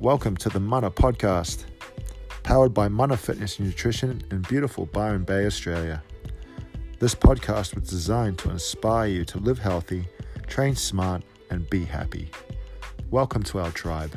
Welcome to the Mana Podcast, powered by Mana Fitness and Nutrition in beautiful Byron Bay, Australia. This podcast was designed to inspire you to live healthy, train smart, and be happy. Welcome to our tribe.